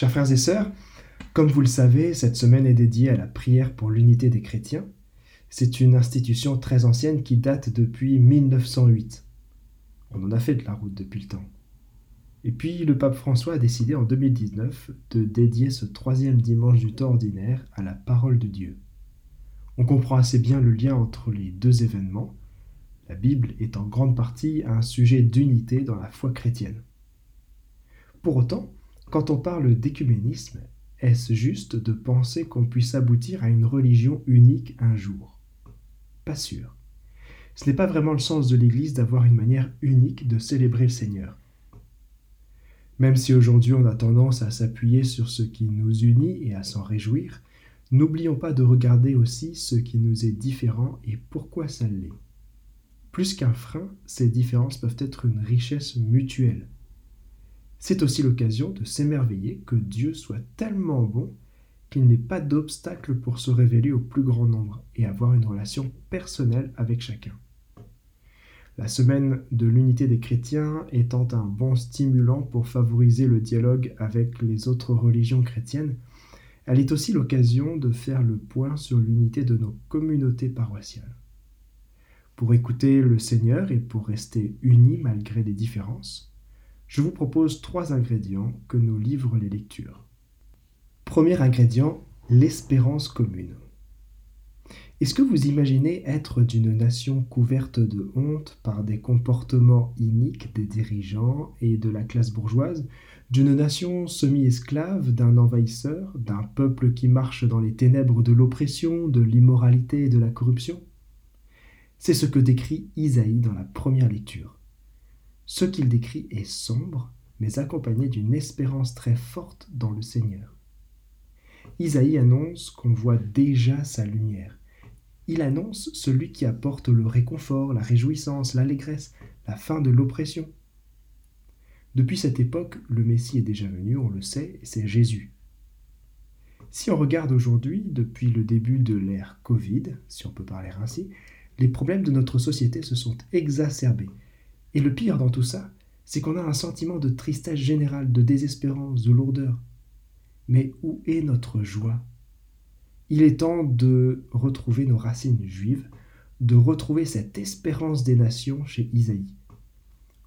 Chers frères et sœurs, comme vous le savez, cette semaine est dédiée à la prière pour l'unité des chrétiens. C'est une institution très ancienne qui date depuis 1908. On en a fait de la route depuis le temps. Et puis le pape François a décidé en 2019 de dédier ce troisième dimanche du temps ordinaire à la parole de Dieu. On comprend assez bien le lien entre les deux événements. La Bible est en grande partie un sujet d'unité dans la foi chrétienne. Pour autant, quand on parle d'écuménisme, est-ce juste de penser qu'on puisse aboutir à une religion unique un jour? Pas sûr. Ce n'est pas vraiment le sens de l'Église d'avoir une manière unique de célébrer le Seigneur. Même si aujourd'hui on a tendance à s'appuyer sur ce qui nous unit et à s'en réjouir, n'oublions pas de regarder aussi ce qui nous est différent et pourquoi ça l'est. Plus qu'un frein, ces différences peuvent être une richesse mutuelle. C'est aussi l'occasion de s'émerveiller que Dieu soit tellement bon qu'il n'ait pas d'obstacle pour se révéler au plus grand nombre et avoir une relation personnelle avec chacun. La semaine de l'unité des chrétiens étant un bon stimulant pour favoriser le dialogue avec les autres religions chrétiennes, elle est aussi l'occasion de faire le point sur l'unité de nos communautés paroissiales. Pour écouter le Seigneur et pour rester unis malgré les différences, je vous propose trois ingrédients que nous livrent les lectures. Premier ingrédient, l'espérance commune. Est-ce que vous imaginez être d'une nation couverte de honte par des comportements iniques des dirigeants et de la classe bourgeoise, d'une nation semi-esclave, d'un envahisseur, d'un peuple qui marche dans les ténèbres de l'oppression, de l'immoralité et de la corruption? C'est ce que décrit Isaïe dans la première lecture. Ce qu'il décrit est sombre, mais accompagné d'une espérance très forte dans le Seigneur. Isaïe annonce qu'on voit déjà sa lumière il annonce celui qui apporte le réconfort, la réjouissance, l'allégresse, la fin de l'oppression. Depuis cette époque, le Messie est déjà venu, on le sait, c'est Jésus. Si on regarde aujourd'hui, depuis le début de l'ère Covid, si on peut parler ainsi, les problèmes de notre société se sont exacerbés. Et le pire dans tout ça, c'est qu'on a un sentiment de tristesse générale, de désespérance, de lourdeur. Mais où est notre joie? Il est temps de retrouver nos racines juives, de retrouver cette espérance des nations chez Isaïe.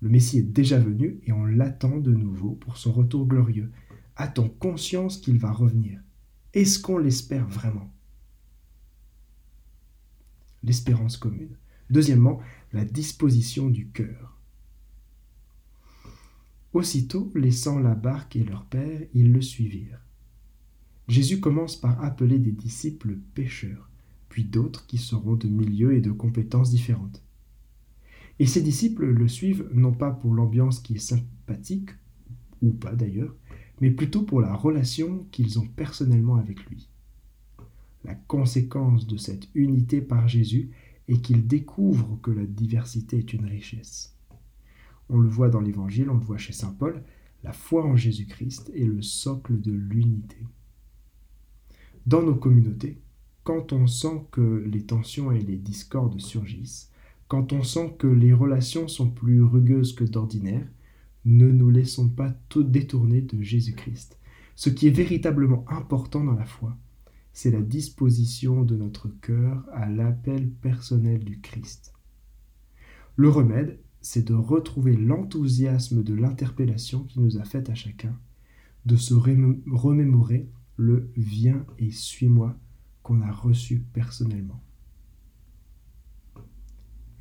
Le Messie est déjà venu et on l'attend de nouveau pour son retour glorieux. A-t-on conscience qu'il va revenir? Est-ce qu'on l'espère vraiment? L'espérance commune. Deuxièmement, la disposition du cœur. Aussitôt, laissant la barque et leur père, ils le suivirent. Jésus commence par appeler des disciples pécheurs, puis d'autres qui seront de milieux et de compétences différentes. Et ces disciples le suivent non pas pour l'ambiance qui est sympathique, ou pas d'ailleurs, mais plutôt pour la relation qu'ils ont personnellement avec lui. La conséquence de cette unité par Jésus est qu'ils découvrent que la diversité est une richesse. On le voit dans l'Évangile, on le voit chez Saint Paul, la foi en Jésus-Christ est le socle de l'unité dans nos communautés, quand on sent que les tensions et les discordes surgissent, quand on sent que les relations sont plus rugueuses que d'ordinaire, ne nous laissons pas tout détourner de Jésus-Christ. Ce qui est véritablement important dans la foi, c'est la disposition de notre cœur à l'appel personnel du Christ. Le remède, c'est de retrouver l'enthousiasme de l'interpellation qui nous a faite à chacun, de se remémorer le Viens et suis-moi qu'on a reçu personnellement.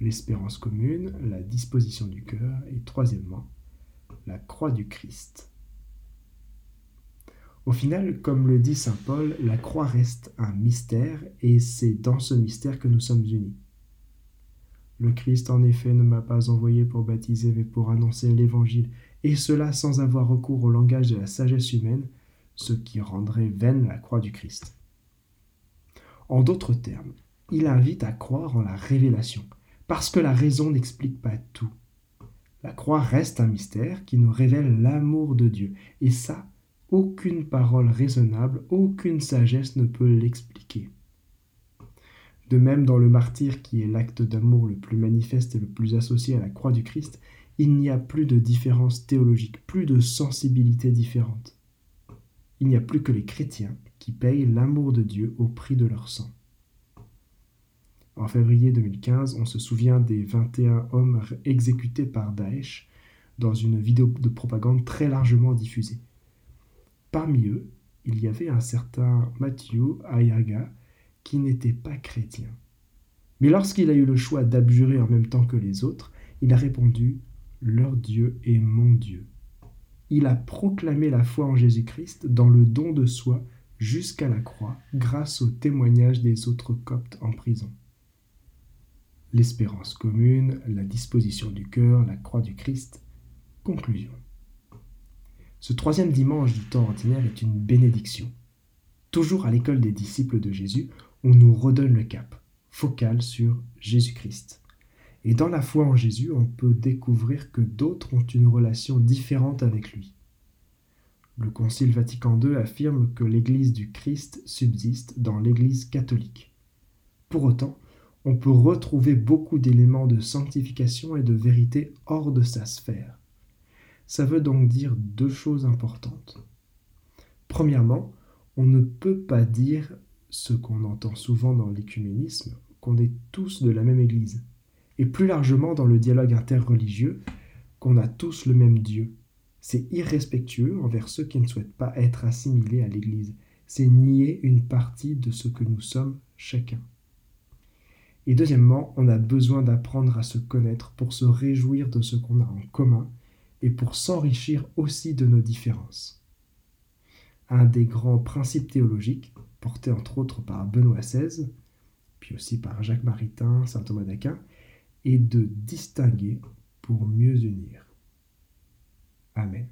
L'espérance commune, la disposition du cœur et troisièmement, la croix du Christ. Au final, comme le dit Saint Paul, la croix reste un mystère et c'est dans ce mystère que nous sommes unis. Le Christ en effet ne m'a pas envoyé pour baptiser mais pour annoncer l'Évangile, et cela sans avoir recours au langage de la sagesse humaine, ce qui rendrait vaine la croix du Christ. En d'autres termes, il invite à croire en la révélation, parce que la raison n'explique pas tout. La croix reste un mystère qui nous révèle l'amour de Dieu, et ça, aucune parole raisonnable, aucune sagesse ne peut l'expliquer. De même, dans le martyr qui est l'acte d'amour le plus manifeste et le plus associé à la croix du Christ, il n'y a plus de différence théologique, plus de sensibilité différente. il n'y a plus que les chrétiens qui payent l'amour de Dieu au prix de leur sang. En février 2015, on se souvient des 21 hommes exécutés par Daesh dans une vidéo de propagande très largement diffusée. Parmi eux, il y avait un certain Mathieu Ayaga qui n'était pas chrétien. Mais lorsqu'il a eu le choix d'abjurer en même temps que les autres, il a répondu Leur Dieu est mon Dieu. Il a proclamé la foi en Jésus-Christ dans le don de soi jusqu'à la croix grâce au témoignage des autres coptes en prison l'espérance commune, la disposition du cœur, la croix du Christ. Conclusion. Ce troisième dimanche du temps ordinaire est une bénédiction. Toujours à l'école des disciples de Jésus, on nous redonne le cap, focal sur Jésus-Christ. Et dans la foi en Jésus, on peut découvrir que d'autres ont une relation différente avec lui. Le Concile Vatican II affirme que l'Église du Christ subsiste dans l'Église catholique. Pour autant, on peut retrouver beaucoup d'éléments de sanctification et de vérité hors de sa sphère. Ça veut donc dire deux choses importantes. Premièrement, on ne peut pas dire ce qu'on entend souvent dans l'écuménisme, qu'on est tous de la même Église, et plus largement dans le dialogue interreligieux, qu'on a tous le même Dieu. C'est irrespectueux envers ceux qui ne souhaitent pas être assimilés à l'Église. C'est nier une partie de ce que nous sommes chacun. Et deuxièmement, on a besoin d'apprendre à se connaître pour se réjouir de ce qu'on a en commun et pour s'enrichir aussi de nos différences. Un des grands principes théologiques, portés entre autres par Benoît XVI, puis aussi par Jacques Maritain, saint Thomas d'Aquin, est de distinguer pour mieux unir. Amen.